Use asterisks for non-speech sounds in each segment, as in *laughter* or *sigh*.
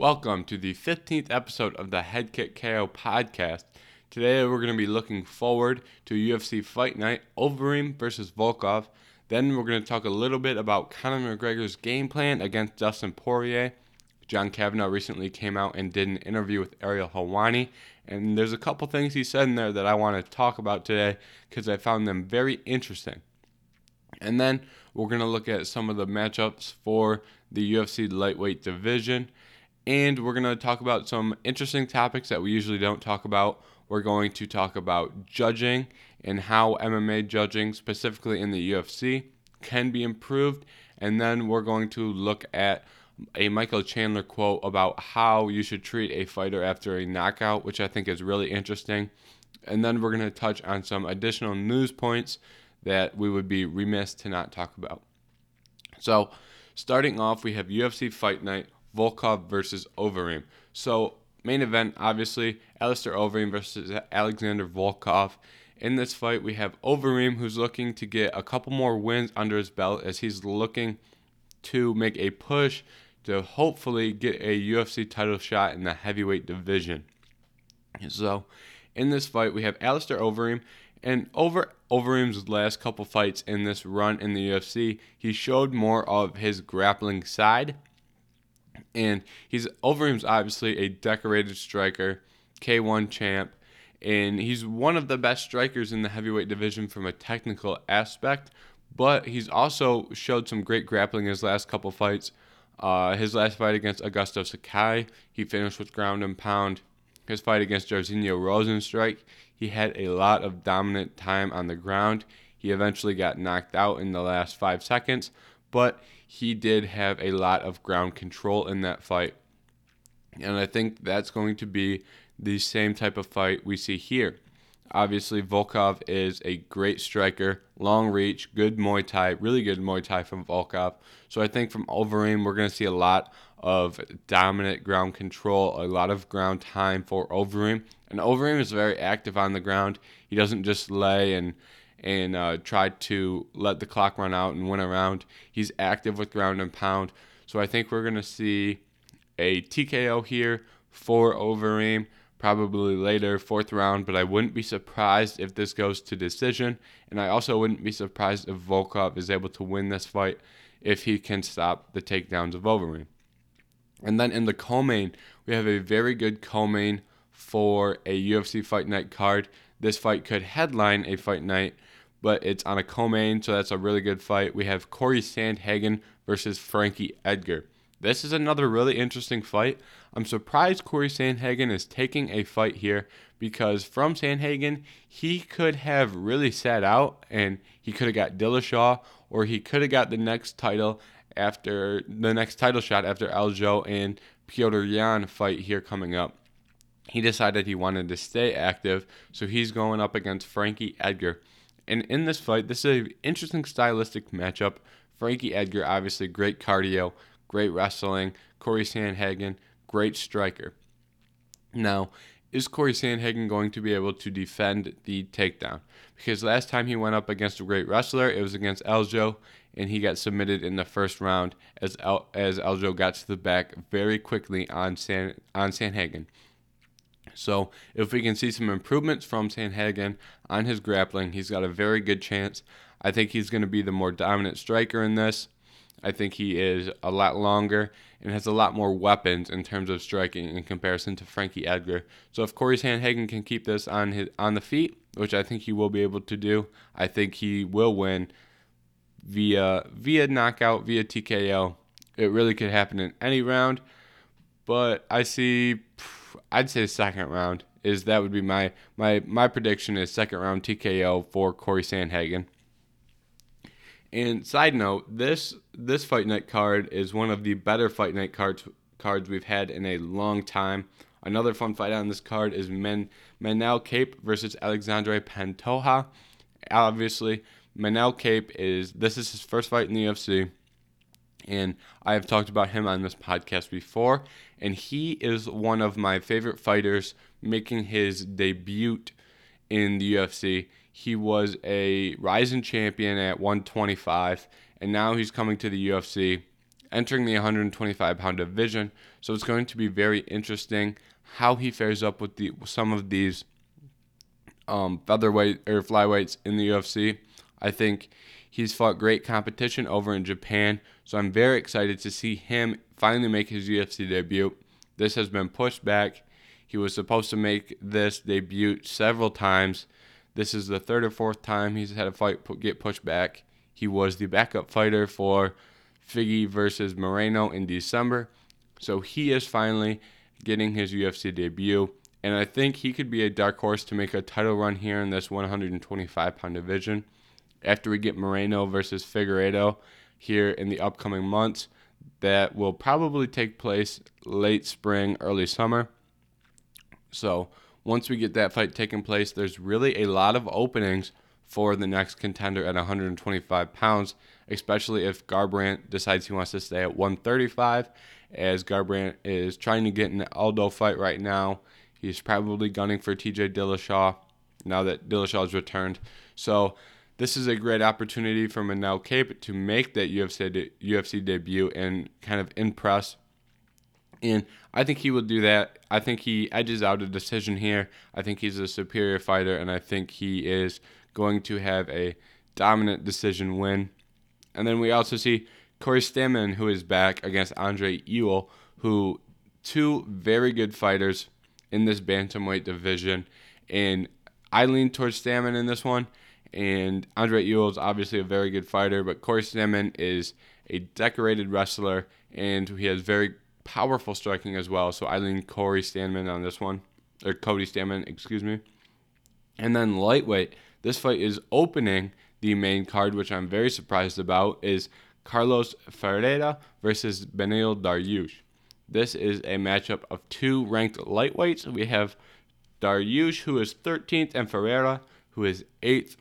Welcome to the 15th episode of the Head Kick KO podcast. Today we're going to be looking forward to UFC Fight Night, Overeem versus Volkov. Then we're going to talk a little bit about Conor McGregor's game plan against Dustin Poirier. John Kavanagh recently came out and did an interview with Ariel Helwani, and there's a couple things he said in there that I want to talk about today because I found them very interesting. And then we're going to look at some of the matchups for the UFC lightweight division and we're going to talk about some interesting topics that we usually don't talk about. We're going to talk about judging and how MMA judging, specifically in the UFC, can be improved. And then we're going to look at a Michael Chandler quote about how you should treat a fighter after a knockout, which I think is really interesting. And then we're going to touch on some additional news points that we would be remiss to not talk about. So, starting off, we have UFC Fight Night Volkov versus Overeem. So, main event, obviously, Alistair Overeem versus Alexander Volkov. In this fight, we have Overeem, who's looking to get a couple more wins under his belt as he's looking to make a push to hopefully get a UFC title shot in the heavyweight division. So, in this fight, we have Alistair Overeem, and over Overeem's last couple fights in this run in the UFC, he showed more of his grappling side and he's Overeem's obviously a decorated striker, K1 champ, and he's one of the best strikers in the heavyweight division from a technical aspect. But he's also showed some great grappling in his last couple fights. Uh, his last fight against Augusto Sakai, he finished with ground and pound. His fight against Jairzinho Rozenstruik, he had a lot of dominant time on the ground. He eventually got knocked out in the last five seconds, but he did have a lot of ground control in that fight. And I think that's going to be the same type of fight we see here. Obviously, Volkov is a great striker, long reach, good Muay Thai, really good Muay Thai from Volkov. So I think from Overeem, we're going to see a lot of dominant ground control, a lot of ground time for Overeem. And Overeem is very active on the ground. He doesn't just lay and and uh, tried to let the clock run out and win around. He's active with ground and pound. So I think we're going to see a TKO here for Overeem, probably later, fourth round, but I wouldn't be surprised if this goes to decision. And I also wouldn't be surprised if Volkov is able to win this fight if he can stop the takedowns of Overeem. And then in the co-main, we have a very good co-main for a UFC Fight Night card. This fight could headline a fight night but it's on a co-main, so that's a really good fight. We have Corey Sandhagen versus Frankie Edgar. This is another really interesting fight. I'm surprised Corey Sandhagen is taking a fight here because from Sandhagen, he could have really sat out and he could have got Dillashaw or he could have got the next title after the next title shot after Aljo and Petr Yan fight here coming up. He decided he wanted to stay active, so he's going up against Frankie Edgar. And in this fight, this is an interesting stylistic matchup. Frankie Edgar, obviously, great cardio, great wrestling. Corey Sandhagen, great striker. Now, is Corey Sandhagen going to be able to defend the takedown? Because last time he went up against a great wrestler, it was against Aljo, and he got submitted in the first round as El- as Aljo got to the back very quickly on San on Sandhagen. So if we can see some improvements from Sandhagen on his grappling, he's got a very good chance. I think he's going to be the more dominant striker in this. I think he is a lot longer and has a lot more weapons in terms of striking in comparison to Frankie Edgar. So if Corey Sandhagen can keep this on his on the feet, which I think he will be able to do, I think he will win via via knockout, via TKO. It really could happen in any round, but I see I'd say second round is that would be my my my prediction is second round TKO for Corey Sandhagen. And side note, this this fight night card is one of the better fight night cards cards we've had in a long time. Another fun fight on this card is Men Manel Kape versus Alexandre Pantoja. Obviously, Manel Kape is this is his first fight in the UFC and I have talked about him on this podcast before. And he is one of my favorite fighters making his debut in the UFC. He was a rising champion at 125, and now he's coming to the UFC entering the 125 pound division. So it's going to be very interesting how he fares up with the some of these um, featherweight or flyweights in the UFC. I think he's fought great competition over in Japan, so I'm very excited to see him finally make his UFC debut. This has been pushed back. He was supposed to make this debut several times. This is the third or fourth time he's had a fight get pushed back. He was the backup fighter for Figgy versus Moreno in December. So he is finally getting his UFC debut. And I think he could be a dark horse to make a title run here in this 125 pound division. After we get Moreno versus Figueiredo here in the upcoming months, that will probably take place late spring, early summer. So once we get that fight taking place, there's really a lot of openings for the next contender at 125 pounds, especially if Garbrandt decides he wants to stay at 135, as Garbrandt is trying to get an Aldo fight right now He's probably gunning for TJ Dillashaw now that Dillashaw's returned. So this is a great opportunity for Manel Kape to make that UFC de- UFC debut and kind of impress. And I think he will do that. I think he edges out a decision here. I think he's a superior fighter, and I think he is going to have a dominant decision win. And then we also see Corey Stamann, who is back against Andre Ewell, who two very good fighters in this bantamweight division. And I lean towards Stamann in this one. And Andre is obviously a very good fighter, but Corey Stamann is a decorated wrestler and he has very powerful striking as well. So I lean Corey Stamann on this one, or Cody Stamann, excuse me. And then lightweight, this fight is opening the main card, which I'm very surprised about, is Carlos Ferreira versus Beneil Dariush. This is a matchup of two ranked lightweights. We have Dariush, who is 13th, and Ferreira, who is 8th.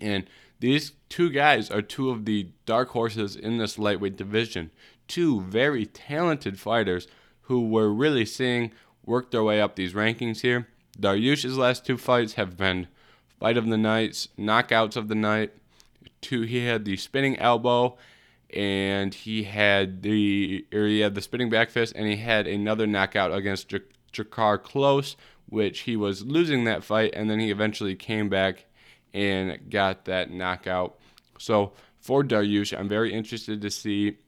And these two guys are two of the dark horses in this lightweight division. Two very talented fighters who we're really seeing work their way up these rankings here. Dariush's last two fights have been fight of the nights, knockouts of the night. Two, he had the spinning elbow and he had the or he had the spinning back fist, and he had another knockout against Drakkar Klose, which he was losing that fight, and then he eventually came back and got that knockout. So for Dariush, I'm very interested to see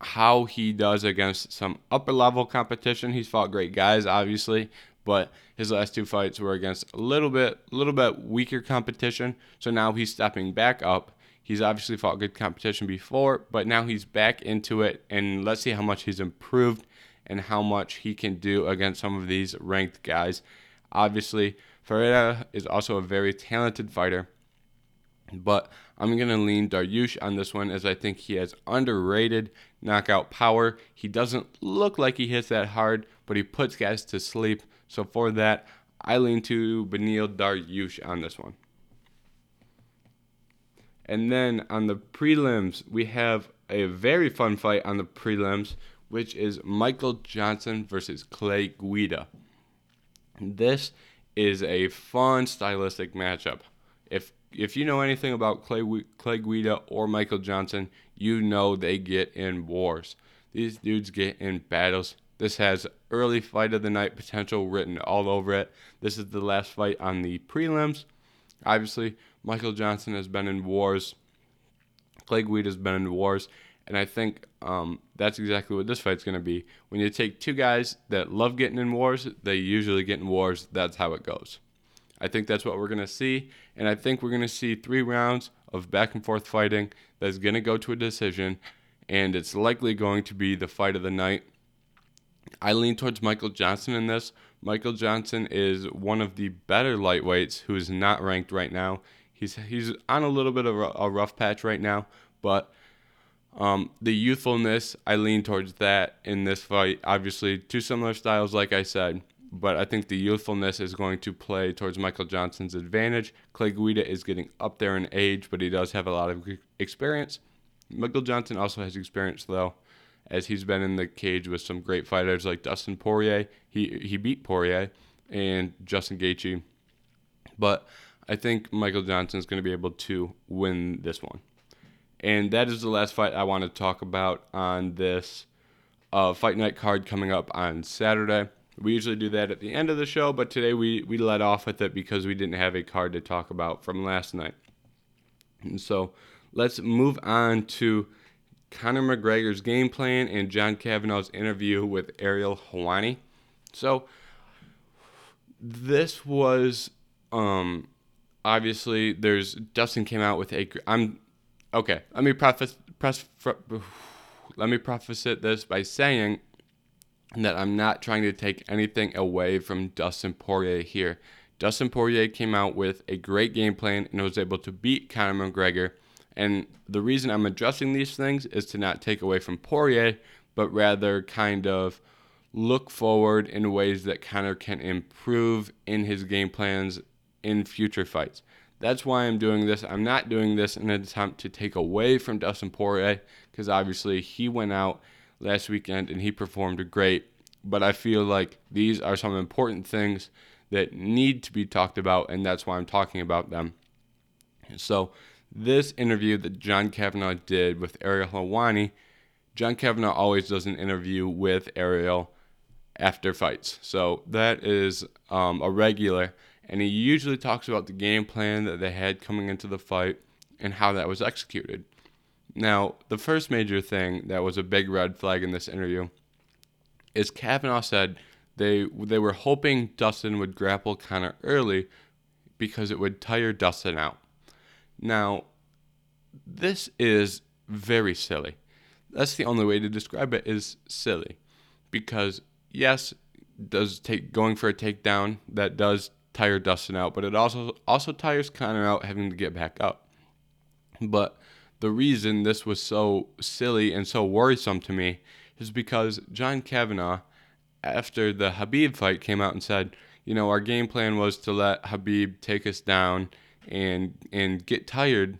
how he does against some upper level competition. He's fought great guys, obviously, but his last two fights were against a little bit, a little bit weaker competition. So now he's stepping back up He's obviously fought good competition before, but now he's back into it, and let's see how much he's improved and how much he can do against some of these ranked guys. Obviously, Ferreira is also a very talented fighter, but I'm going to lean Dariush on this one as I think he has underrated knockout power. He doesn't look like he hits that hard, but he puts guys to sleep. So for that, I lean to Beneil Dariush on this one. And then on the prelims, we have a very fun fight on the prelims, which is Michael Johnson versus Clay Guida. This is a fun stylistic matchup. If if you know anything about Clay Clay Guida or Michael Johnson, you know they get in wars. These dudes get in battles. This has early fight of the night potential written all over it. This is the last fight on the prelims. Obviously, Michael Johnson has been in wars. Clay Guida has been in wars. And I think um, that's exactly what this fight's going to be. When you take two guys that love getting in wars, they usually get in wars. That's how it goes. I think that's what we're going to see. And I think we're going to see three rounds of back and forth fighting that's going to go to a decision. And it's likely going to be the fight of the night. I lean towards Michael Johnson in this. Michael Johnson is one of the better lightweights who is not ranked right now. He's he's on a little bit of a, rough patch right now, but um, the youthfulness I lean towards that in this fight. Obviously, two similar styles, like I said, but I think the youthfulness is going to play towards Michael Johnson's advantage. Clay Guida is getting up there in age, but he does have a lot of experience. Michael Johnson also has experience though, as he's been in the cage with some great fighters like Dustin Poirier. He he beat Poirier and Justin Gaethje, but I think Michael Johnson is going to be able to win this one. And that is the last fight I want to talk about on this uh, fight night card coming up on Saturday. We usually do that at the end of the show, but today we, we let off with it because we didn't have a card to talk about from last night. And so let's move on to Conor McGregor's game plan and John Kavanagh's interview with Ariel Helwani. So this was um obviously there's Dustin came out with a I'm okay, let me preface press let me preface it this by saying that I'm not trying to take anything away from Dustin Poirier here. Dustin Poirier came out with a great game plan and was able to beat Conor McGregor. And the reason I'm addressing these things is to not take away from Poirier, but rather kind of look forward in ways that Conor can improve in his game plans in future fights. That's why I'm doing this. I'm not doing this in an attempt to take away from Dustin Poirier, because obviously he went out last weekend and he performed great. But I feel like these are some important things that need to be talked about, and that's why I'm talking about them. So, this interview that John Kavanagh did with Ariel Helwani, John Kavanagh always does an interview with Ariel after fights. So, that is um, a regular, and he usually talks about the game plan that they had coming into the fight and how that was executed. Now, the first major thing that was a big red flag in this interview is Kavanagh said they they were hoping Dustin would grapple kind of early because it would tire Dustin out. Now, this is very silly. That's the only way to describe it is silly. Because yes, does take going for a takedown that does tire Dustin out, but it also also tires Conor out having to get back up. But the reason this was so silly and so worrisome to me is because John Kavanagh, after the Khabib fight, came out and said, you know, our game plan was to let Khabib take us down and and get tired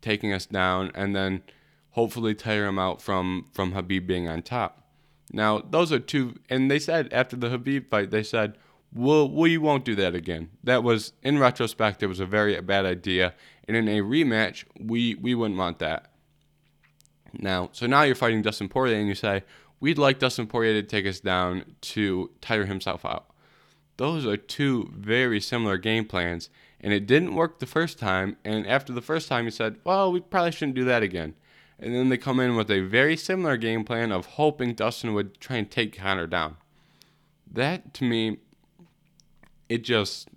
taking us down and then hopefully tire him out from from Khabib being on top. Now, those are two and they said after the Khabib fight, they said, we'll, we won't do that again. That was, in retrospect, it was a very bad idea. And in a rematch, we, we wouldn't want that. Now, so now you're fighting Dustin Poirier and you say, we'd like Dustin Poirier to take us down to tire himself out. Those are two very similar game plans, and it didn't work the first time. And after the first time, you said, well, we probably shouldn't do that again. And then they come in with a very similar game plan of hoping Dustin would try and take Conor down. That to me it just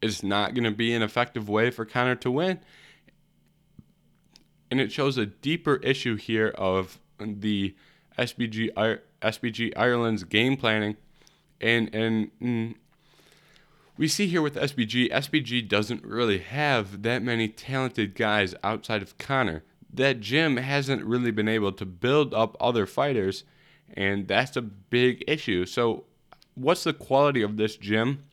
is not going to be an effective way for Conor to win. And it shows a deeper issue here of the SBG SBG Ireland's game planning, and and mm, we see here with SBG, SBG doesn't really have that many talented guys outside of Conor. That gym hasn't really been able to build up other fighters, and that's a big issue. So, what's the quality of this gym?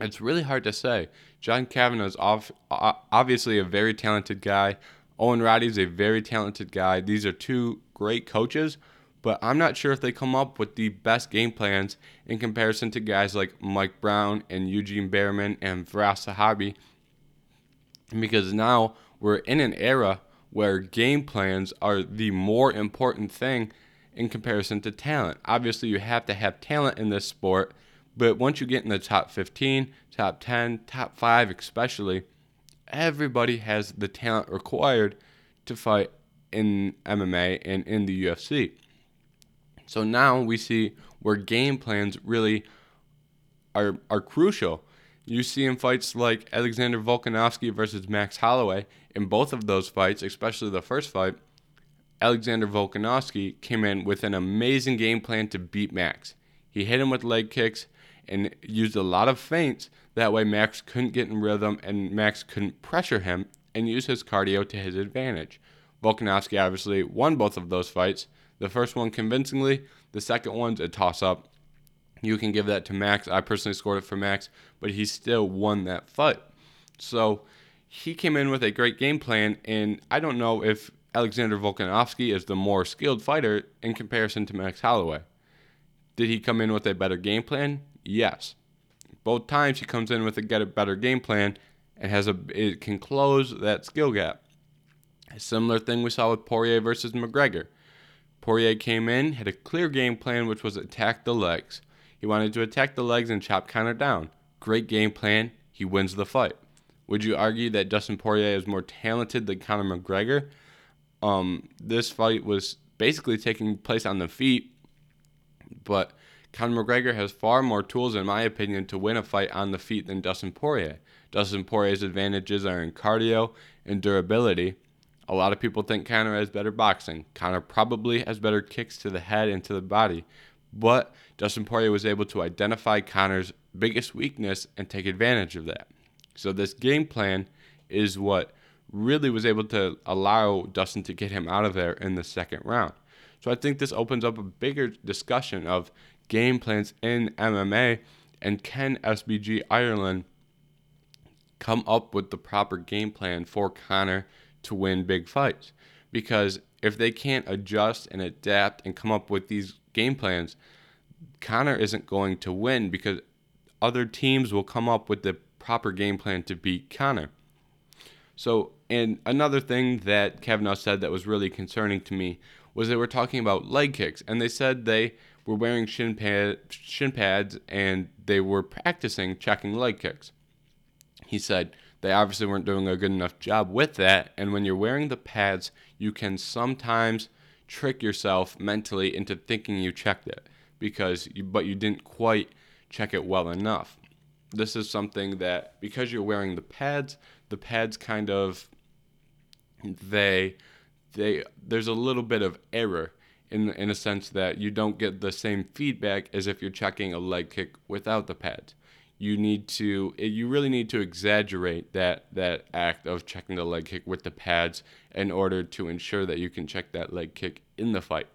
It's really hard to say. John Kavanagh is obviously a very talented guy. Owen Roddy is a very talented guy. These are two great coaches, but I'm not sure if they come up with the best game plans in comparison to guys like Mike Brown and Eugene Bareman and Firas Zahabi. Because now we're in an era where game plans are the more important thing in comparison to talent. Obviously, you have to have talent in this sport but once you get in the top 15, top 10, top 5 especially, everybody has the talent required to fight in MMA and in the UFC. So now we see where game plans really are are crucial. You see in fights like Alexander Volkanovski versus Max Holloway, in both of those fights, especially the first fight, Alexander Volkanovski came in with an amazing game plan to beat Max. He hit him with leg kicks, and used a lot of feints. That way, Max couldn't get in rhythm and Max couldn't pressure him and use his cardio to his advantage. Volkanovski obviously won both of those fights. The first one convincingly, the second one's a toss up. You can give that to Max. I personally scored it for Max, but he still won that fight. So he came in with a great game plan, and I don't know if Alexander Volkanovski is the more skilled fighter in comparison to Max Holloway. Did he come in with a better game plan? Yes. Both times he comes in with a get a better game plan and has a it can close that skill gap. A similar thing we saw with Poirier versus McGregor. Poirier came in, had a clear game plan, which was attack the legs. He wanted to attack the legs and chop Conor down. Great game plan. He wins the fight. Would you argue that Dustin Poirier is more talented than Conor McGregor? Um, this fight was basically taking place on the feet, but Conor McGregor has far more tools, in my opinion, to win a fight on the feet than Dustin Poirier. Dustin Poirier's advantages are in cardio and durability. A lot of people think Conor has better boxing. Conor probably has better kicks to the head and to the body, but Dustin Poirier was able to identify Conor's biggest weakness and take advantage of that. So this game plan is what really was able to allow Dustin to get him out of there in the second round. So I think this opens up a bigger discussion of game plans in MMA and can SBG Ireland come up with the proper game plan for Conor to win big fights? Because if they can't adjust and adapt and come up with these game plans, Conor isn't going to win because other teams will come up with the proper game plan to beat Conor. So, and another thing that Kavanagh said that was really concerning to me was they were talking about leg kicks, and they said they were wearing shin, pad, shin pads and they were practicing checking leg kicks. He said they obviously weren't doing a good enough job with that, and when you're wearing the pads, you can sometimes trick yourself mentally into thinking you checked it because you, but you didn't quite check it well enough. This is something that because you're wearing the pads, the pads kind of they they there's a little bit of error in in a sense that you don't get the same feedback as if you're checking a leg kick without the pads. You need to eh, you really need to exaggerate that that act of checking the leg kick with the pads in order to ensure that you can check that leg kick in the fight.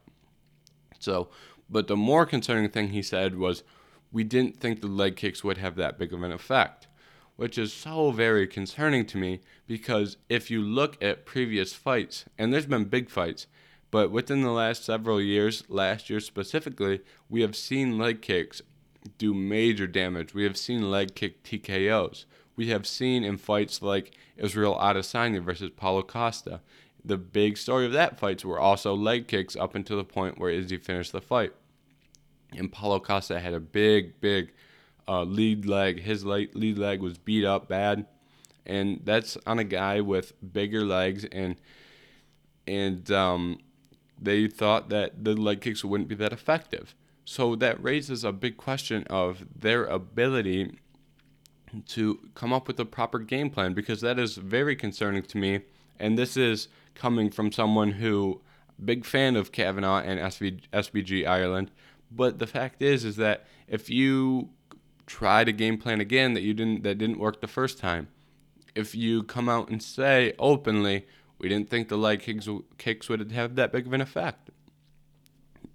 So, but the more concerning thing he said was we didn't think the leg kicks would have that big of an effect which is so very concerning to me because if you look at previous fights, and there's been big fights, but within the last several years, last year specifically, we have seen leg kicks do major damage. We have seen leg kick TKOs. We have seen in fights like Israel Adesanya versus Paulo Costa. The big story of that fights were also leg kicks up until the point where Izzy finished the fight. And Paulo Costa had a big, big uh, lead leg. His lead leg was beat up bad, and that's on a guy with bigger legs and and um, they thought that the leg kicks wouldn't be that effective. So that raises a big question of their ability to come up with a proper game plan because that is very concerning to me. And this is coming from someone who big fan of Kavanagh and SV, SBG Ireland. But the fact is, is that if you try to game plan again that you didn't that didn't work the first time. If you come out and say openly, we didn't think the leg kicks, would have that big of an effect.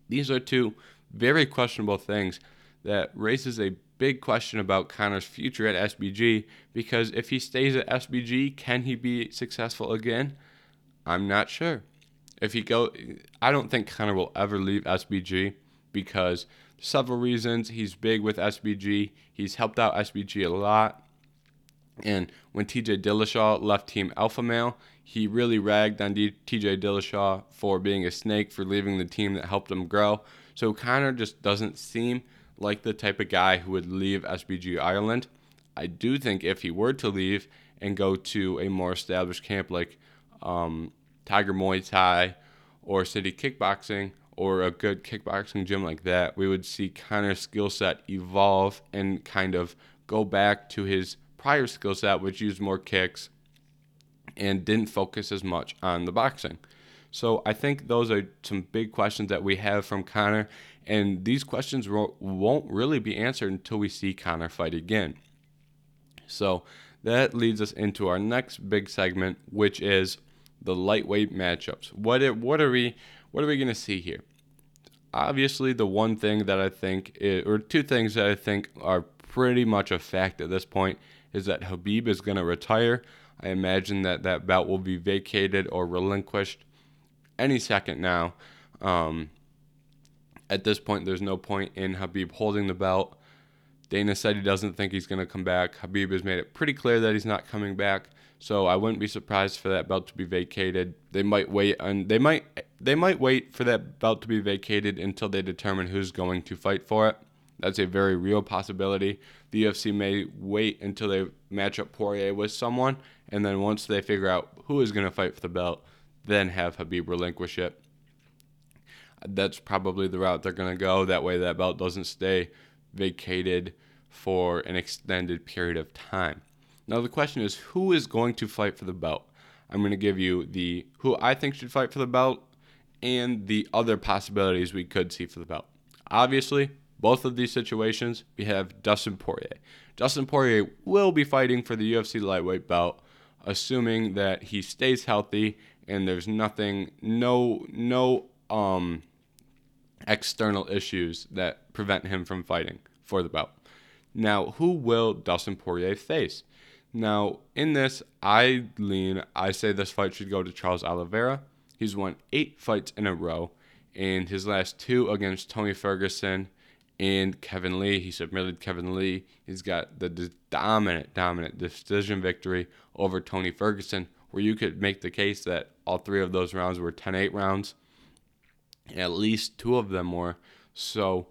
These are two very questionable things that raises a big question about Conor's future at SBG because if he stays at SBG, can he be successful again? I'm not sure. If he go I don't think Conor will ever leave SBG because several reasons. He's big with SBG. He's helped out SBG a lot. And when TJ Dillashaw left Team Alpha Male, he really ragged on D- TJ Dillashaw for being a snake, for leaving the team that helped him grow. So Conor just doesn't seem like the type of guy who would leave SBG Ireland. I do think if he were to leave and go to a more established camp like um, Tiger Muay Thai or City Kickboxing or a good kickboxing gym like that, we would see Conor's skill set evolve and kind of go back to his prior skill set, which used more kicks and didn't focus as much on the boxing. So I think those are some big questions that we have from Conor, and these questions won't really be answered until we see Conor fight again. So that leads us into our next big segment, which is the lightweight matchups. What are, what are we what are we going to see here? Obviously, the one thing that I think, is, or two things that I think are pretty much a fact at this point, is that Khabib is going to retire. I imagine that that belt will be vacated or relinquished any second now. Um, at this point, there's no point in Khabib holding the belt. Dana said he doesn't think he's going to come back. Khabib has made it pretty clear that he's not coming back. So I wouldn't be surprised for that belt to be vacated. They might wait and they might they might wait for that belt to be vacated until they determine who's going to fight for it. That's a very real possibility. The UFC may wait until they match up Poirier with someone, and then once they figure out who is going to fight for the belt, then have Khabib relinquish it. That's probably the route they're going to go. That way, that belt doesn't stay vacated for an extended period of time. Now, the question is who is going to fight for the belt? I'm going to give you the who I think should fight for the belt and the other possibilities we could see for the belt. Obviously, both of these situations, we have Dustin Poirier. Dustin Poirier will be fighting for the UFC lightweight belt, assuming that he stays healthy and there's nothing, no, no um, external issues that prevent him from fighting for the belt. Now, who will Dustin Poirier face? Now, in this, I lean, I say this fight should go to Charles Oliveira. He's won eight fights in a row, and his last two against Tony Ferguson and Kevin Lee. He submitted Kevin Lee. He's got the dominant, dominant decision victory over Tony Ferguson, where you could make the case that all three of those rounds were 10 8 rounds. At least two of them were. So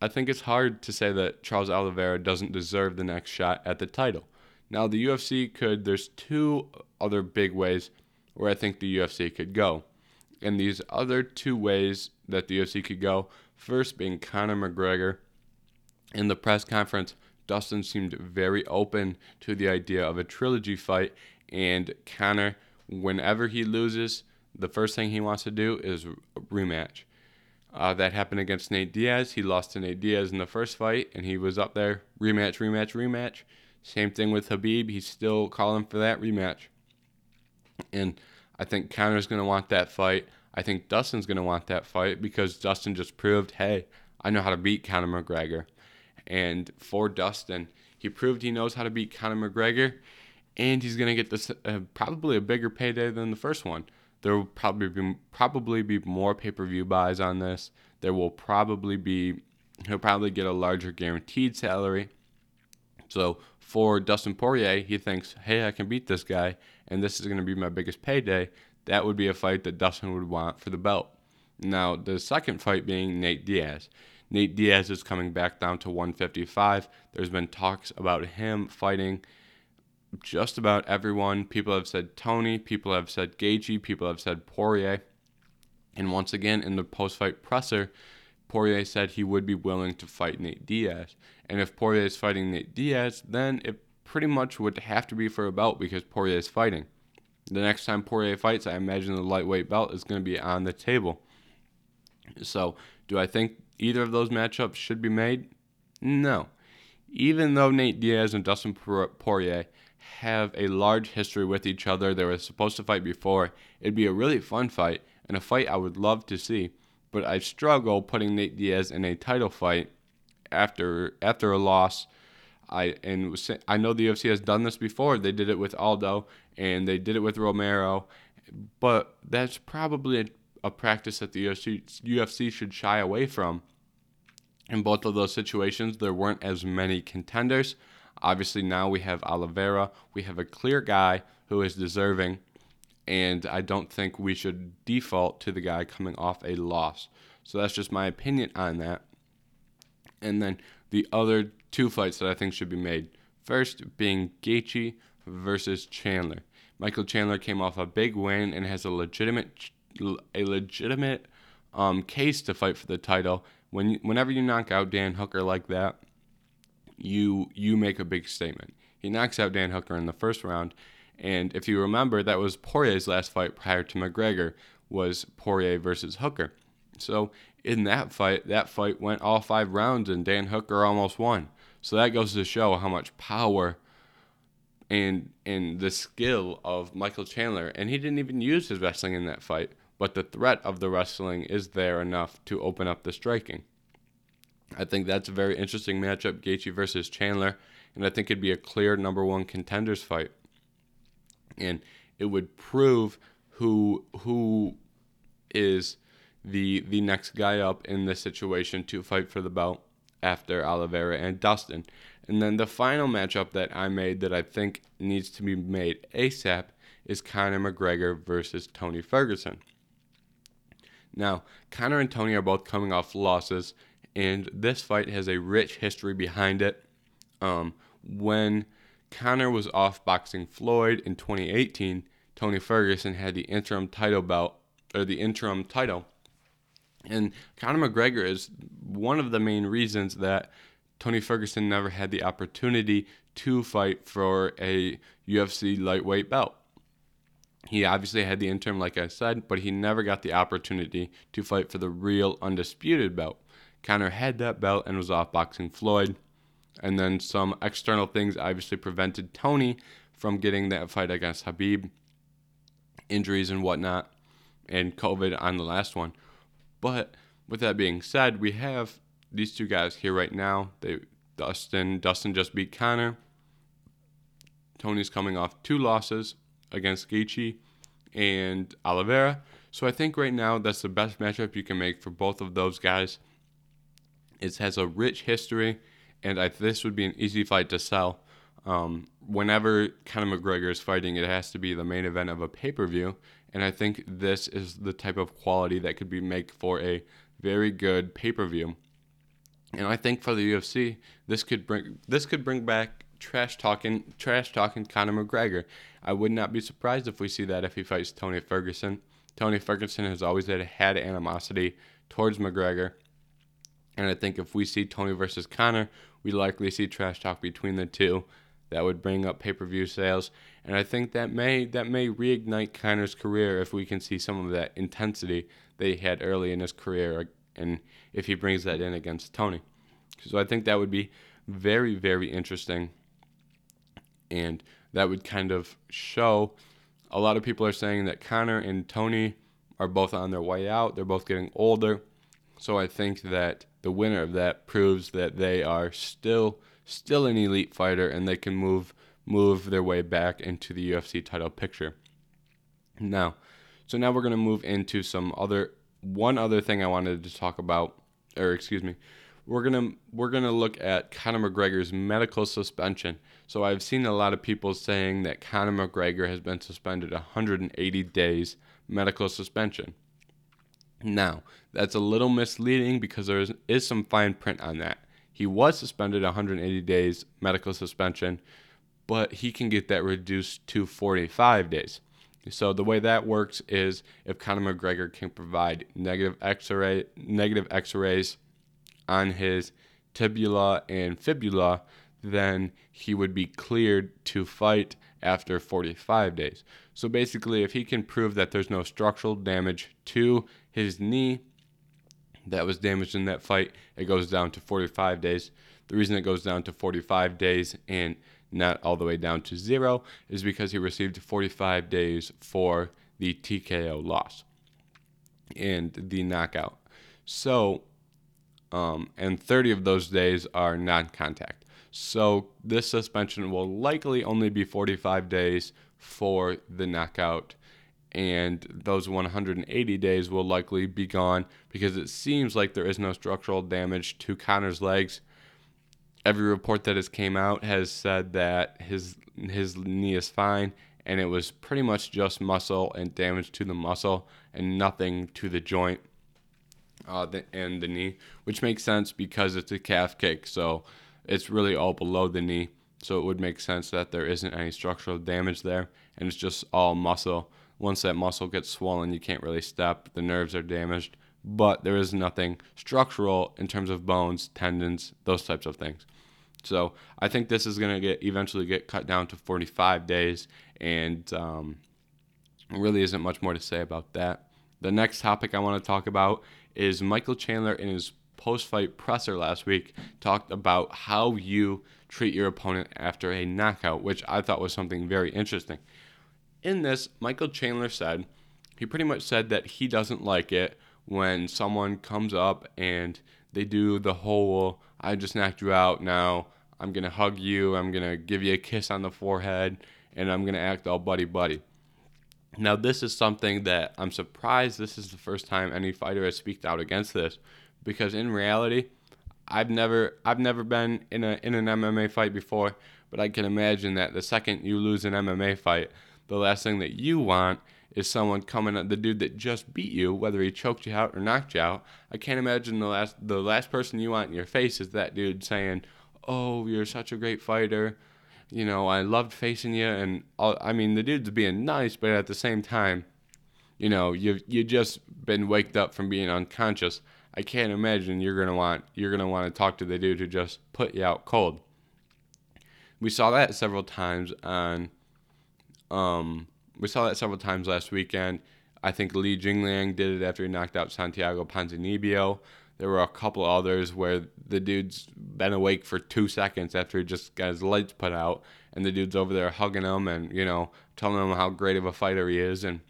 I think it's hard to say that Charles Oliveira doesn't deserve the next shot at the title. Now, the UFC could, there's two other big ways where I think the UFC could go. And these other two ways that the UFC could go First being Conor McGregor. In the press conference, Dustin seemed very open to the idea of a trilogy fight, and Conor, whenever he loses, the first thing he wants to do is rematch. Uh, that happened against Nate Diaz. He lost to Nate Diaz in the first fight, and he was up there rematch, rematch, rematch. Same thing with Khabib. He's still calling for that rematch. And I think Conor's going to want that fight. I think Dustin's going to want that fight because Dustin just proved, hey, I know how to beat Conor McGregor. And for Dustin, he proved he knows how to beat Conor McGregor, and he's going to get this uh, probably a bigger payday than the first one. There will probably be probably be more pay-per-view buys on this. There will probably be he'll probably get a larger guaranteed salary. So for Dustin Poirier, he thinks, hey, I can beat this guy, and this is going to be my biggest payday that would be a fight that Dustin would want for the belt. Now, the second fight being Nate Diaz. Nate Diaz is coming back down to 155. There's been talks about him fighting just about everyone. People have said Tony, people have said Gaethje, people have said Poirier. And once again, in the post-fight presser, Poirier said he would be willing to fight Nate Diaz. And if Poirier is fighting Nate Diaz, then it pretty much would have to be for a belt because Poirier is fighting. The next time Poirier fights, I imagine the lightweight belt is going to be on the table. So, do I think either of those matchups should be made? No. Even though Nate Diaz and Dustin Poirier have a large history with each other, they were supposed to fight before, it'd be a really fun fight and a fight I would love to see. But I struggle putting Nate Diaz in a title fight after after a loss I and I know the UFC has done this before. They did it with Aldo and they did it with Romero, but that's probably a, a practice that the UFC, UFC should shy away from. In both of those situations, there weren't as many contenders. Obviously, now we have Oliveira. We have a clear guy who is deserving, and I don't think we should default to the guy coming off a loss. So that's just my opinion on that. And then the other two fights that I think should be made. First being Gaethje versus Chandler. Michael Chandler came off a big win and has a legitimate a legitimate um, case to fight for the title. When whenever you knock out Dan Hooker like that, you you make a big statement. He knocks out Dan Hooker in the first round, and if you remember, that was Poirier's last fight prior to McGregor was Poirier versus Hooker. So in that fight, that fight went all five rounds, and Dan Hooker almost won. So that goes to show how much power and and the skill of Michael Chandler. And he didn't even use his wrestling in that fight, but the threat of the wrestling is there enough to open up the striking. I think that's a very interesting matchup, Gaethje versus Chandler, and I think it'd be a clear number one contenders fight. And it would prove who who is the the next guy up in this situation to fight for the belt after Oliveira and Dustin. And then the final matchup that I made that I think needs to be made ASAP is Conor McGregor versus Tony Ferguson. Now, Conor and Tony are both coming off losses, and this fight has a rich history behind it. Um, when Conor was off boxing Floyd in 2018, Tony Ferguson had the interim title belt or the interim title. And Conor McGregor is one of the main reasons that Tony Ferguson never had the opportunity to fight for a UFC lightweight belt. He obviously had the interim, like I said, but he never got the opportunity to fight for the real undisputed belt. Conor had that belt and was off boxing Floyd. And then some external things obviously prevented Tony from getting that fight against Khabib, injuries and whatnot, and COVID on the last one. But with that being said, we have these two guys here right now. They Dustin Dustin just beat Conor. Tony's coming off two losses against Gaethje and Oliveira. So I think right now that's the best matchup you can make for both of those guys. It has a rich history, and I, this would be an easy fight to sell. Um, whenever Conor McGregor is fighting, it has to be the main event of a pay per view, and I think this is the type of quality that could be made for a very good pay per view. And I think for the UFC, this could bring this could bring back trash talking trash talking Conor McGregor. I would not be surprised if we see that if he fights Tony Ferguson. Tony Ferguson has always had, animosity towards McGregor. And I think if we see Tony versus Conor, we likely see trash talk between the two. That would bring up pay-per-view sales, and I think that may that may reignite Conor's career if we can see some of that intensity he had early in his career, and if he brings that in against Tony. So I think that would be very very interesting, and that would kind of show. A lot of people are saying that Conor and Tony are both on their way out. They're both getting older. So I think that the winner of that proves that they are still still an elite fighter and they can move move their way back into the UFC title picture. Now, so now we're going to move into some other one other thing I wanted to talk about or excuse me. We're to we're to look at Conor McGregor's medical suspension. So I've seen a lot of people saying that Conor McGregor has been suspended 180 days medical suspension. Now, that's a little misleading because there is, is some fine print on that. He was suspended 180 days medical suspension, but he can get that reduced to 45 days. So the way that works is if Conor McGregor can provide negative X-ray negative X-rays on his tibula and fibula, then he would be cleared to fight after 45 days. So basically, if he can prove that there's no structural damage to his knee that was damaged in that fight, it goes down to 45 days. The reason it goes down to 45 days and not all the way down to zero is because he received 45 days for the TKO loss and the knockout. So, um, and 30 of those days are non contact. So, this suspension will likely only be 45 days for the knockout and those 180 days will likely be gone because it seems like there is no structural damage to Conor's legs. Every report that has came out has said that his his knee is fine and it was pretty much just muscle and damage to the muscle and nothing to the joint uh, the, and the knee, which makes sense because it's a calf kick, so it's really all below the knee. So it would make sense that there isn't any structural damage there and it's just all muscle once that muscle gets swollen, you can't really step. The nerves are damaged, but there is nothing structural in terms of bones, tendons, those types of things. So I think this is going to get eventually get cut down to 45 days, and um, really isn't much more to say about that. The next topic I want to talk about is Michael Chandler in his post-fight presser last week talked about how you treat your opponent after a knockout, which I thought was something very interesting in this, Michael Chandler said, he pretty much said that he doesn't like it when someone comes up and they do the whole, I just knocked you out, now I'm going to hug you, I'm going to give you a kiss on the forehead, and I'm going to act all buddy buddy. Now, this is something that I'm surprised this is the first time any fighter has speaked out against this because in reality, I've never I've never been in a in an MMA fight before, but I can imagine that the second you lose an MMA fight, the last thing that you want is someone coming at the dude that just beat you, whether he choked you out or knocked you out. I can't imagine the last the last person you want in your face is that dude saying, "Oh, you're such a great fighter." You know, I loved facing you, and all, I mean the dude's being nice, but at the same time, you know, you you just been waked up from being unconscious. I can't imagine you're gonna want you're gonna want to talk to the dude who just put you out cold. We saw that several times on um we saw that several times last weekend. I think Li Jingliang did it after he knocked out Santiago Ponzinibbio. There were a couple others where the dude's been awake for two seconds after he just got his lights put out, and the dude's over there hugging him and you know telling him how great of a fighter he is. And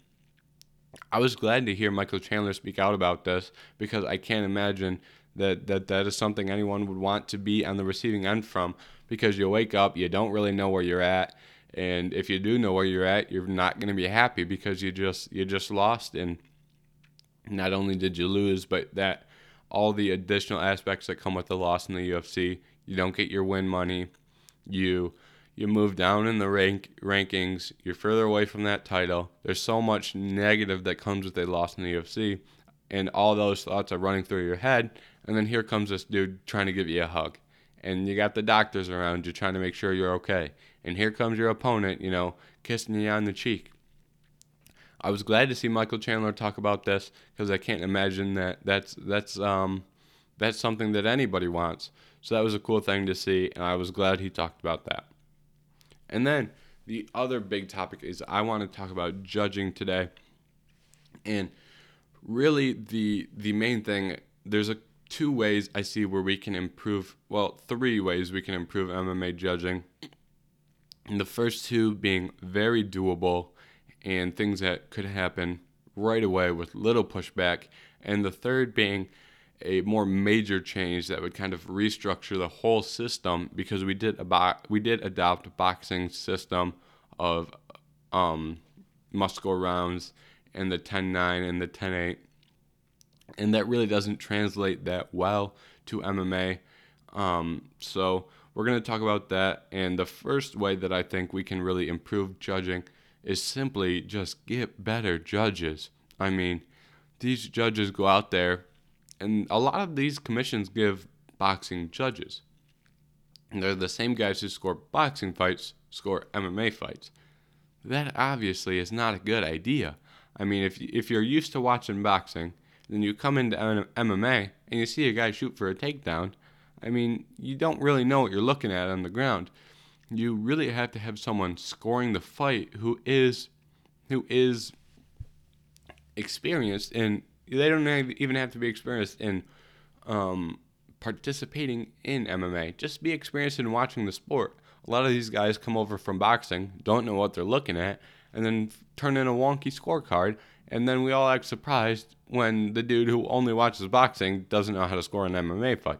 I was glad to hear Michael Chandler speak out about this because I can't imagine that that that is something anyone would want to be on the receiving end from because you wake up, you don't really know where you're at, and if you do know where you're at, you're not going to be happy because you just you just lost. And not only did you lose, but that all the additional aspects that come with the loss in the UFC, you don't get your win money, you you move down in the rank rankings, you're further away from that title. There's so much negative that comes with a loss in the UFC, and all those thoughts are running through your head, and then here comes this dude trying to give you a hug. And you got the doctors around you trying to make sure you're okay. And here comes your opponent, you know, kissing you on the cheek. I was glad to see Michael Chandler talk about this because I can't imagine that that's that's um that's something that anybody wants. So that was a cool thing to see, and I was glad he talked about that. And then the other big topic is I want to talk about judging today. And really the the main thing there's a two ways I see where we can improve. Well, three ways we can improve MMA judging. And the first two being very doable and things that could happen right away with little pushback. And the third being a more major change that would kind of restructure the whole system because we did we did adopt a boxing system of um, must go rounds and the 10-9 and the 10-8 and that really doesn't translate that well to MMA. Um, so we're going to talk about that. And the first way that I think we can really improve judging is simply just get better judges. I mean, these judges go out there, and a lot of these commissions give boxing judges. And they're the same guys who score boxing fights, score MMA fights. That obviously is not a good idea. I mean, if, if you're used to watching boxing, then you come into MMA and you see a guy shoot for a takedown. I mean, you don't really know what you're looking at on the ground. You really have to have someone scoring the fight who is who is experienced and they don't even have to be experienced in um, participating in MMA. Just be experienced in watching the sport. A lot of these guys come over from boxing, don't know what they're looking at, and then turn in a wonky scorecard and then we all act surprised when the dude who only watches boxing doesn't know how to score an MMA fight.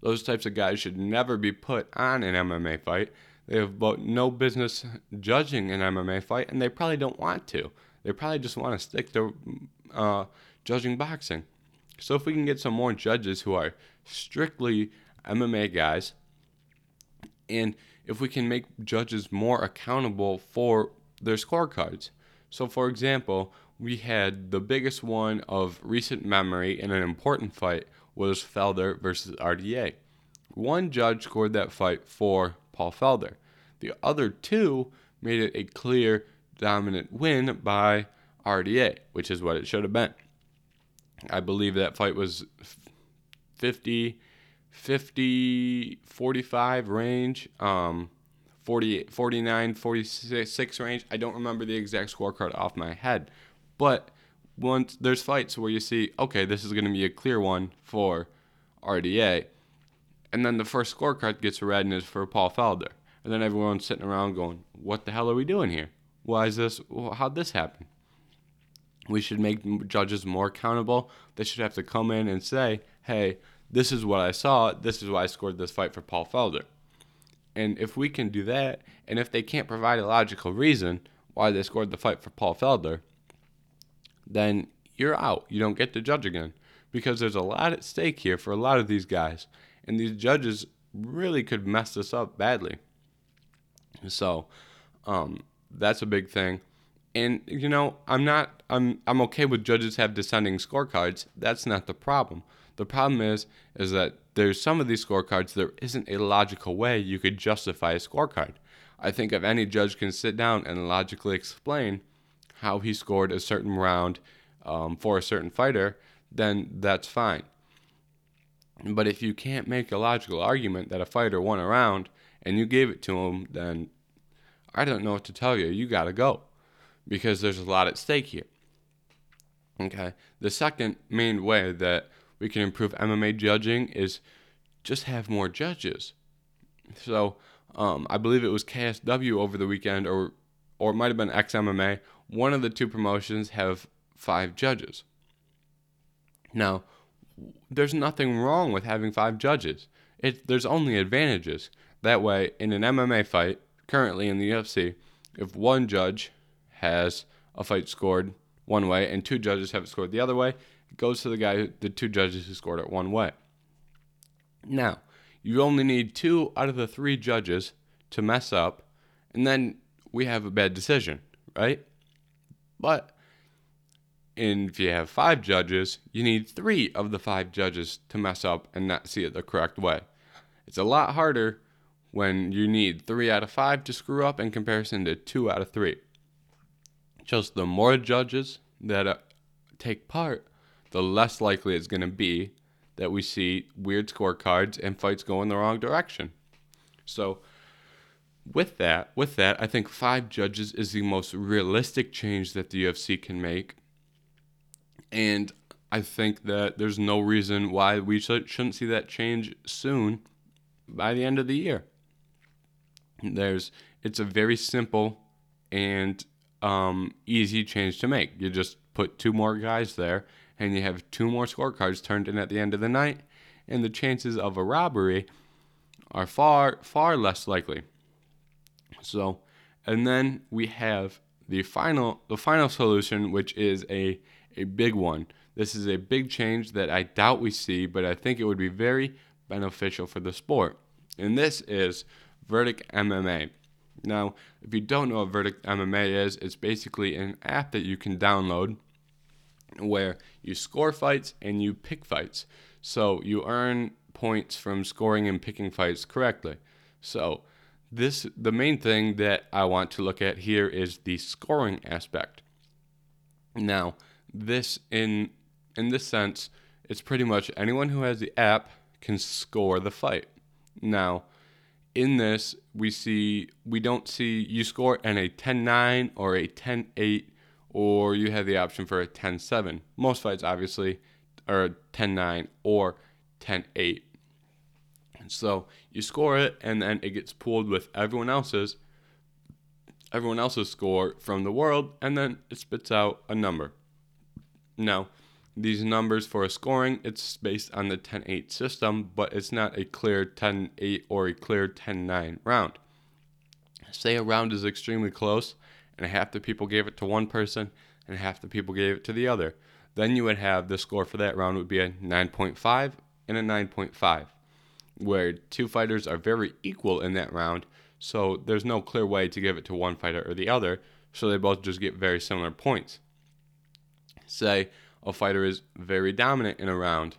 Those types of guys should never be put on an MMA fight. They have no business judging an MMA fight, and they probably don't want to. They probably just want to stick to uh, judging boxing. So if we can get some more judges who are strictly MMA guys, and if we can make judges more accountable for their scorecards, so, for example, we had the biggest one of recent memory in an important fight was Felder versus RDA. One judge scored that fight for Paul Felder. The other two made it a clear dominant win by RDA, which is what it should have been. I believe that fight was 50 50 45 range. Um, 40, 49, 46 range. I don't remember the exact scorecard off my head. But once there's fights where you see, okay, this is going to be a clear one for RDA. And then the first scorecard gets read and is for Paul Felder. And then everyone's sitting around going, what the hell are we doing here? Why is this? How'd this happen? We should make judges more accountable. They should have to come in and say, hey, this is what I saw. This is why I scored this fight for Paul Felder. And if we can do that, and if they can't provide a logical reason why they scored the fight for Paul Felder, then you're out. You don't get to judge again. because there's a lot at stake here for a lot of these guys, and these judges really could mess this up badly. So, um, that's a big thing. And you know, I'm not I'm I'm okay with judges have descending scorecards. That's not the problem. The problem is is that there's some of these scorecards there isn't a logical way you could justify a scorecard. I think if any judge can sit down and logically explain how he scored a certain round um, for a certain fighter, then that's fine. But if you can't make a logical argument that a fighter won a round and you gave it to him, then I don't know what to tell you. You got to go because there's a lot at stake here. Okay. The second main way that we can improve MMA judging is just have more judges. So um, I believe it was KSW over the weekend, or or it might have been XMMA. One of the two promotions have five judges. Now, there's nothing wrong with having five judges. It there's only advantages. That way, in an MMA fight, currently in the UFC, if one judge has a fight scored one way and two judges have it scored the other way, it goes to the guy, the two judges who scored it one way. Now, you only need two out of the three judges to mess up, and then we have a bad decision, right? But if you have five judges, you need three of the five judges to mess up and not see it the correct way. It's a lot harder when you need three out of five to screw up in comparison to two out of three. Just the more judges that uh, take part, the less likely it's going to be that we see weird scorecards and fights go in the wrong direction. So, with that, with that, I think five judges is the most realistic change that the UFC can make, and I think that there's no reason why we should, shouldn't see that change soon, by the end of the year. There's it's a very simple and um, easy change to make. You just put two more guys there, and you have two more scorecards turned in at the end of the night, and the chances of a robbery are far far less likely. So, and then we have the final the final solution, which is a a big one. This is a big change that I doubt we see, but I think it would be very beneficial for the sport. And this is Verdict MMA. Now, if you don't know what Verdict MMA is, it's basically an app that you can download where you score fights and you pick fights. So you earn points from scoring and picking fights correctly. So this the main thing that I want to look at here is the scoring aspect. Now, this in in this sense, it's pretty much anyone who has the app can score the fight. Now, in this, we see we don't see you score in a 10-9 or a 10-8 or you have the option for a 10-7. Most fights obviously are 10-9 or 10-8. So you score it and then it gets pooled with everyone else's everyone else's score from the world and then it spits out a number. Now, these numbers for a scoring, it's based on the 10 8 system, but it's not a clear 10 8 or a clear 10 9 round. Say a round is extremely close, and half the people gave it to one person, and half the people gave it to the other. Then you would have the score for that round would be a 9.5 and a 9.5, where two fighters are very equal in that round, so there's no clear way to give it to one fighter or the other, so they both just get very similar points. Say, a fighter is very dominant in a round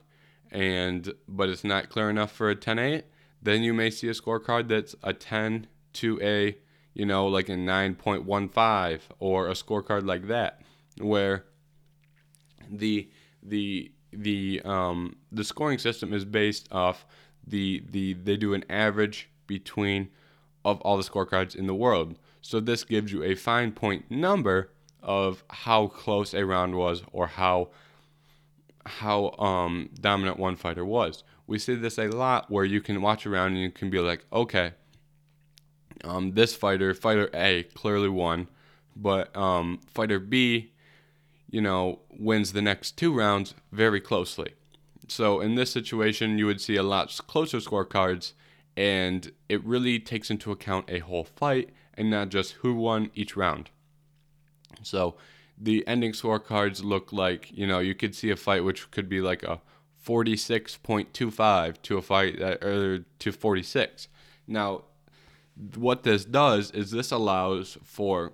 and but it's not clear enough for a 10-8 then you may see a scorecard that's a 10 to a you know like a 9.15 or a scorecard like that where the the the um the scoring system is based off the the they do an average between of all the scorecards in the world so this gives you a fine point number of how close a round was or how how um, dominant one fighter was. We see this a lot where you can watch around and you can be like, okay, um, this fighter, fighter A, clearly won, but um, fighter B, you know, wins the next two rounds very closely. So in this situation, you would see a lot closer scorecards, and it really takes into account a whole fight and not just who won each round. So the ending scorecards look like you know you could see a fight which could be like a 46.25 to a fight that or to 46. Now, what this does is this allows for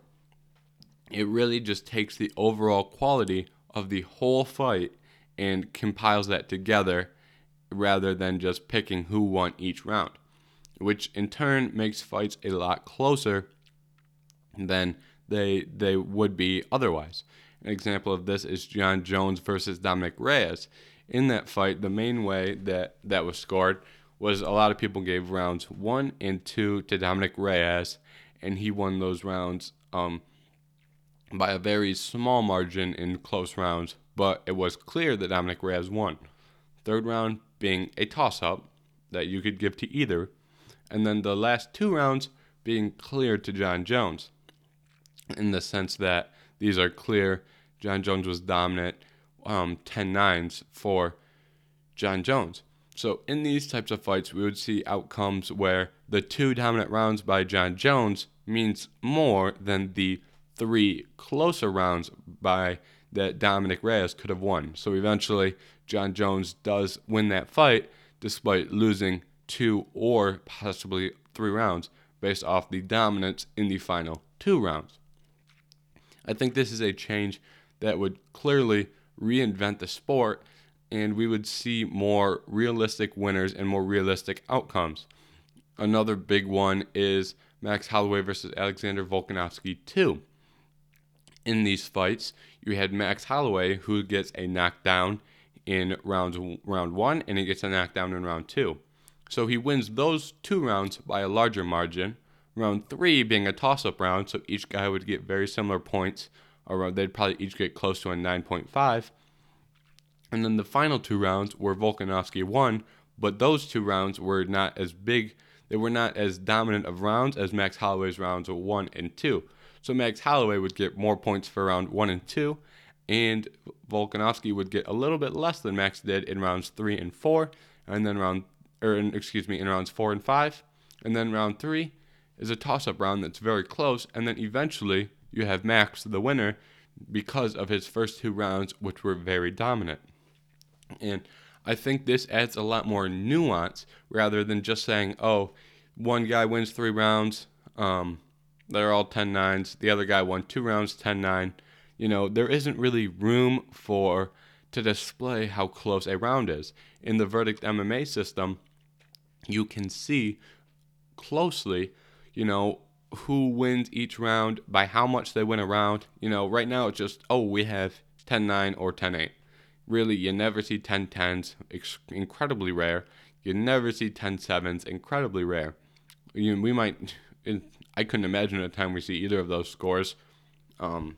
it really just takes the overall quality of the whole fight and compiles that together rather than just picking who won each round, which in turn makes fights a lot closer than they they would be otherwise. An example of this is Jon Jones versus Dominick Reyes. In that fight, the main way that that was scored was a lot of people gave rounds one and two to Dominick Reyes, and he won those rounds um, by a very small margin in close rounds. But it was clear that Dominick Reyes won. Third round being a toss-up that you could give to either, and then the last two rounds being clear to Jon Jones in the sense that these are clear. Jon Jones was dominant, um, 10 nines for Jon Jones. So in these types of fights, we would see outcomes where the two dominant rounds by John Jones means more than the three closer rounds by that Dominick Reyes could have won. So eventually, Jon Jones does win that fight despite losing two or possibly three rounds based off the dominance in the final two rounds. I think this is a change that would clearly reinvent the sport and we would see more realistic winners and more realistic outcomes. Another big one is Max Holloway versus Alexander Volkanovski 2. In these fights, you had Max Holloway who gets a knockdown in rounds round 1 and he gets a knockdown in round 2. So he wins those two rounds by a larger margin round three being a toss up round, so each guy would get very similar points, or uh, they'd probably each get close to a 9.5. And then the final two rounds were Volkanovski won, but those two rounds were not as big, they were not as dominant of rounds as Max Holloway's rounds were one and two. So Max Holloway would get more points for round one and two, and Volkanovski would get a little bit less than Max did in rounds three and four, and then round, or in, excuse me, in rounds four and five, and then round three is a toss up round that's very close, and then eventually you have Max, the winner, because of his first two rounds, which were very dominant. And I think this adds a lot more nuance rather than just saying, oh, one guy wins three rounds, um, they're all 10 9s, the other guy won two rounds, 10 9. You know, there isn't really room for to display how close a round is. In the verdict MMA system, you can see closely you know, who wins each round, by how much they win a round. You know, right now it's just, oh, we have 10 9 or 10 8. Really, you never see 10 10s, ex- incredibly rare. You never see 10 7s, incredibly rare. You, we might, *laughs* I couldn't imagine a time we see either of those scores. Um,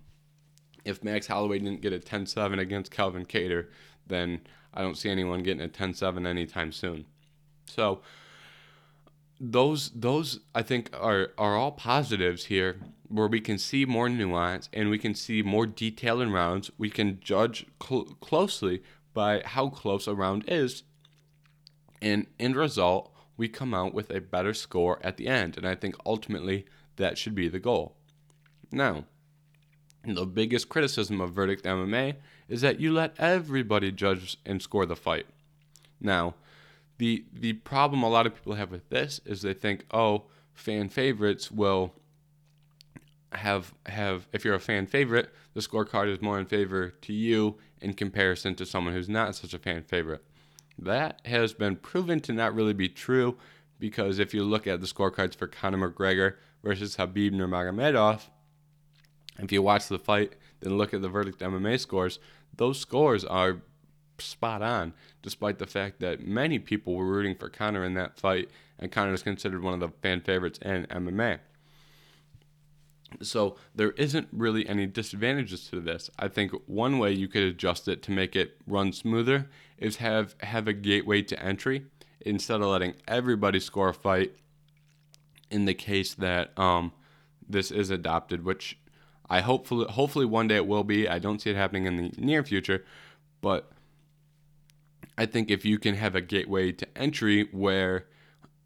if Max Holloway didn't get a 10 7 against Calvin Kattar, then I don't see anyone getting a 10 7 anytime soon. So, those those I think are are all positives here where we can see more nuance and we can see more detail in rounds. We can judge cl- closely by how close a round is. And in result, we come out with a better score at the end. And I think ultimately that should be the goal. Now, the biggest criticism of Verdict MMA is that you let everybody judge and score the fight. Now, the the problem a lot of people have with this is they think, oh, fan favorites will have have if you're a fan favorite, the scorecard is more in favor to you in comparison to someone who's not such a fan favorite. That has been proven to not really be true because if you look at the scorecards for Conor McGregor versus Khabib Nurmagomedov, if you watch the fight, then look at the verdict MMA scores, those scores are spot on, despite the fact that many people were rooting for Conor in that fight, and Conor is considered one of the fan favorites in MMA. So there isn't really any disadvantages to this. I think one way you could adjust it to make it run smoother is have have a gateway to entry instead of letting everybody score a fight. In the case that um, this is adopted, which I hopefully hopefully one day it will be. I don't see it happening in the near future, but I think if you can have a gateway to entry where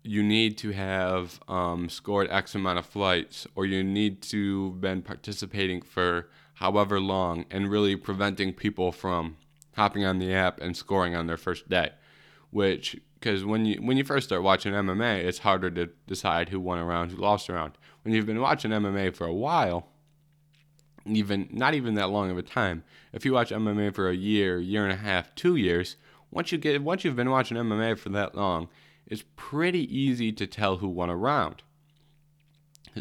you need to have um, scored X amount of flights, or you need to been participating for however long and really preventing people from hopping on the app and scoring on their first day. Which, because when you when you first start watching MMA, it's harder to decide who won a round, who lost a round. When you've been watching MMA for a while, even not even that long of a time, if you watch MMA for a year, year and a half, two years, once you get once you've been watching MMA for that long, it's pretty easy to tell who won a round.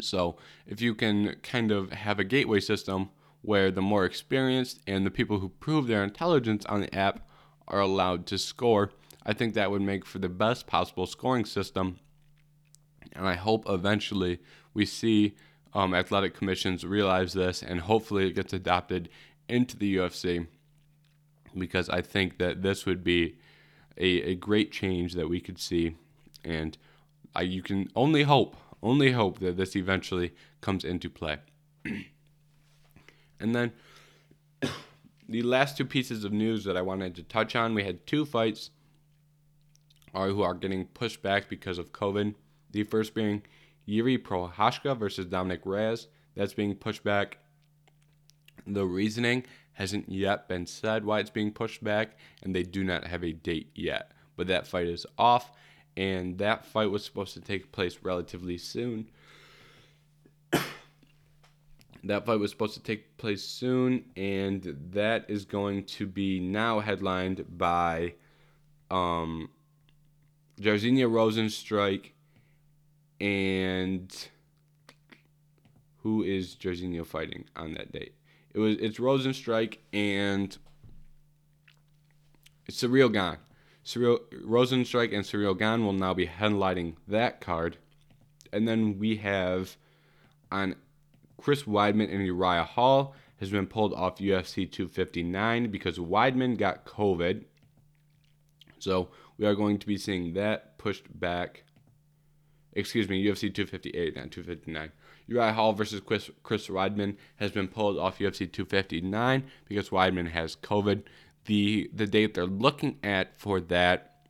So if you can kind of have a gateway system where the more experienced and the people who prove their intelligence on the app are allowed to score. I think that would make for the best possible scoring system. And I hope eventually we see um, athletic commissions realize this and hopefully it gets adopted into the UFC because I think that this would be a, a great change that we could see. And I, you can only hope, only hope that this eventually comes into play. And then *coughs* the last two pieces of news that I wanted to touch on we had two fights are who are getting pushed back because of COVID. The first being Yuri Prochazka versus Dominick Reyes. That's being pushed back. The reasoning hasn't yet been said why it's being pushed back, and they do not have a date yet. But that fight is off, and that fight was supposed to take place relatively soon. *coughs* That fight was supposed to take place soon, and that is going to be now headlined by um, Jairzinho Rozenstruik and who is Jairzinho fighting on that date? It was it's Rozenstruik and it's Ciryl Gane. Ciryl Rozenstruik and Ciryl Gane will now be headlining that card, and then we have on Chris Weidman and Uriah Hall has been pulled off UFC 259 because Weidman got COVID. So we are going to be seeing that pushed back. Excuse me, UFC 258, not 259. Uriah Hall versus Chris, Chris Weidman has been pulled off UFC 259 because Weidman has COVID. The the date they're looking at for that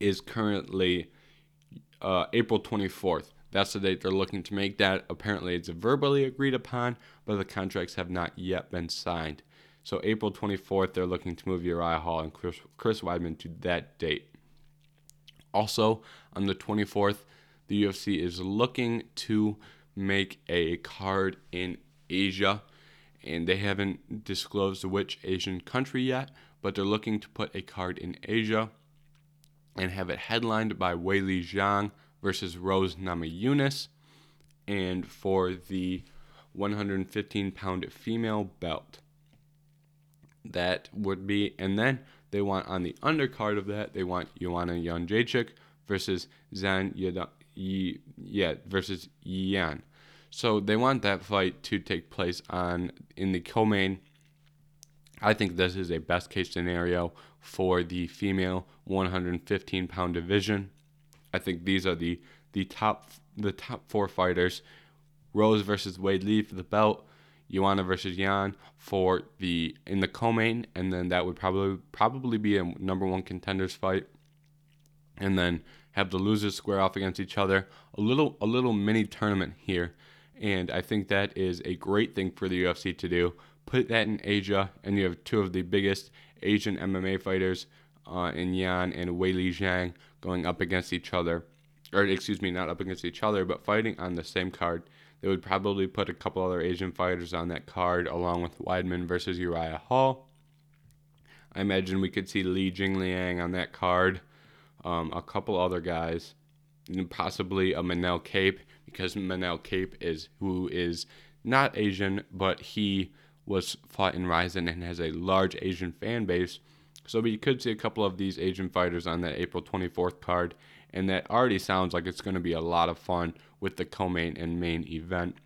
is currently uh, April 24th. That's the date they're looking to make that. Apparently, it's verbally agreed upon, but the contracts have not yet been signed. So, April 24th, they're looking to move Uriah Hall and Chris, Chris Weidman to that date. Also, on the 24th, the UFC is looking to make a card in Asia, and they haven't disclosed which Asian country yet, but they're looking to put a card in Asia and have it headlined by Weili Zhang versus Rose Namajunas. And for the 115 pound female belt, that would be, and then they want on the undercard of that, they want Joanna Jędrzejczyk versus Zan Yeah, versus Yan. So they want that fight to take place on in the co-main. I think this is a best case scenario for the female 115 pound division. I think these are the the top the top four fighters. Rose versus Weili for the belt. Joanna versus Yan for the in the co-main, and then that would probably probably be a number one contenders fight, and then have the losers square off against each other. A little a little mini tournament here, and I think that is a great thing for the UFC to do. Put that in Asia, and you have two of the biggest Asian MMA fighters uh, in Yan and Weili Zhang going up against each other, or excuse me, not up against each other, but fighting on the same card. They would probably put a couple other Asian fighters on that card, along with Weidman versus Uriah Hall. I imagine we could see Li Jingliang on that card, um, a couple other guys, possibly a Manel Kape because Manel Kape is who is not Asian, but he was fought in Rizin and has a large Asian fan base. So we could see a couple of these Asian fighters on that April 24th card, and that already sounds like it's going to be a lot of fun with the co-main and main event.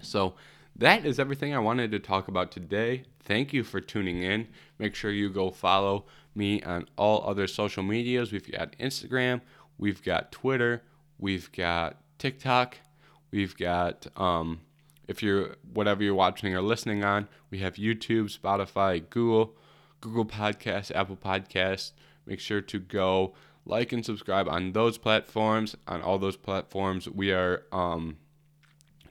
So that is everything I wanted to talk about today. Thank you for tuning in. Make sure you go follow me on all other social medias. We've got Instagram, we've got Twitter, we've got TikTok, we've got um, if you're whatever you're watching or listening on, we have YouTube, Spotify, Google. Google Podcasts, Apple Podcasts. Make sure to go like and subscribe on those platforms. On all those platforms, we are um,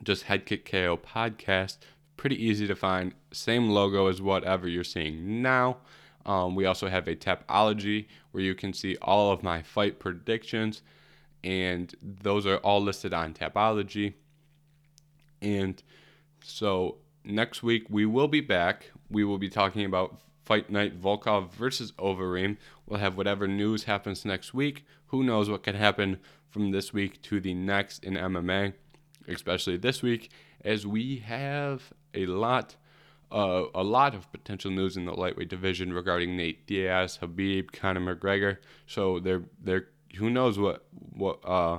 just Head Kick KO Podcast. pretty easy to find. Same logo as whatever you're seeing now. Um, we also have a Tapology where you can see all of my fight predictions, and those are all listed on Tapology. And so next week we will be back. We will be talking about Fight Night Volkov versus Overeem. We'll have whatever news happens next week. Who knows what could happen from this week to the next in MMA, especially this week, as we have a lot uh, a lot of potential news in the lightweight division regarding Nate Diaz, Khabib, Conor McGregor. So there, there, who knows what what uh,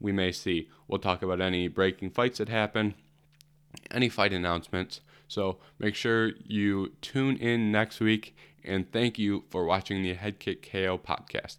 we may see. We'll talk about any breaking fights that happen, any fight announcements. So make sure you tune in next week, and thank you for watching the Head Kick KO podcast.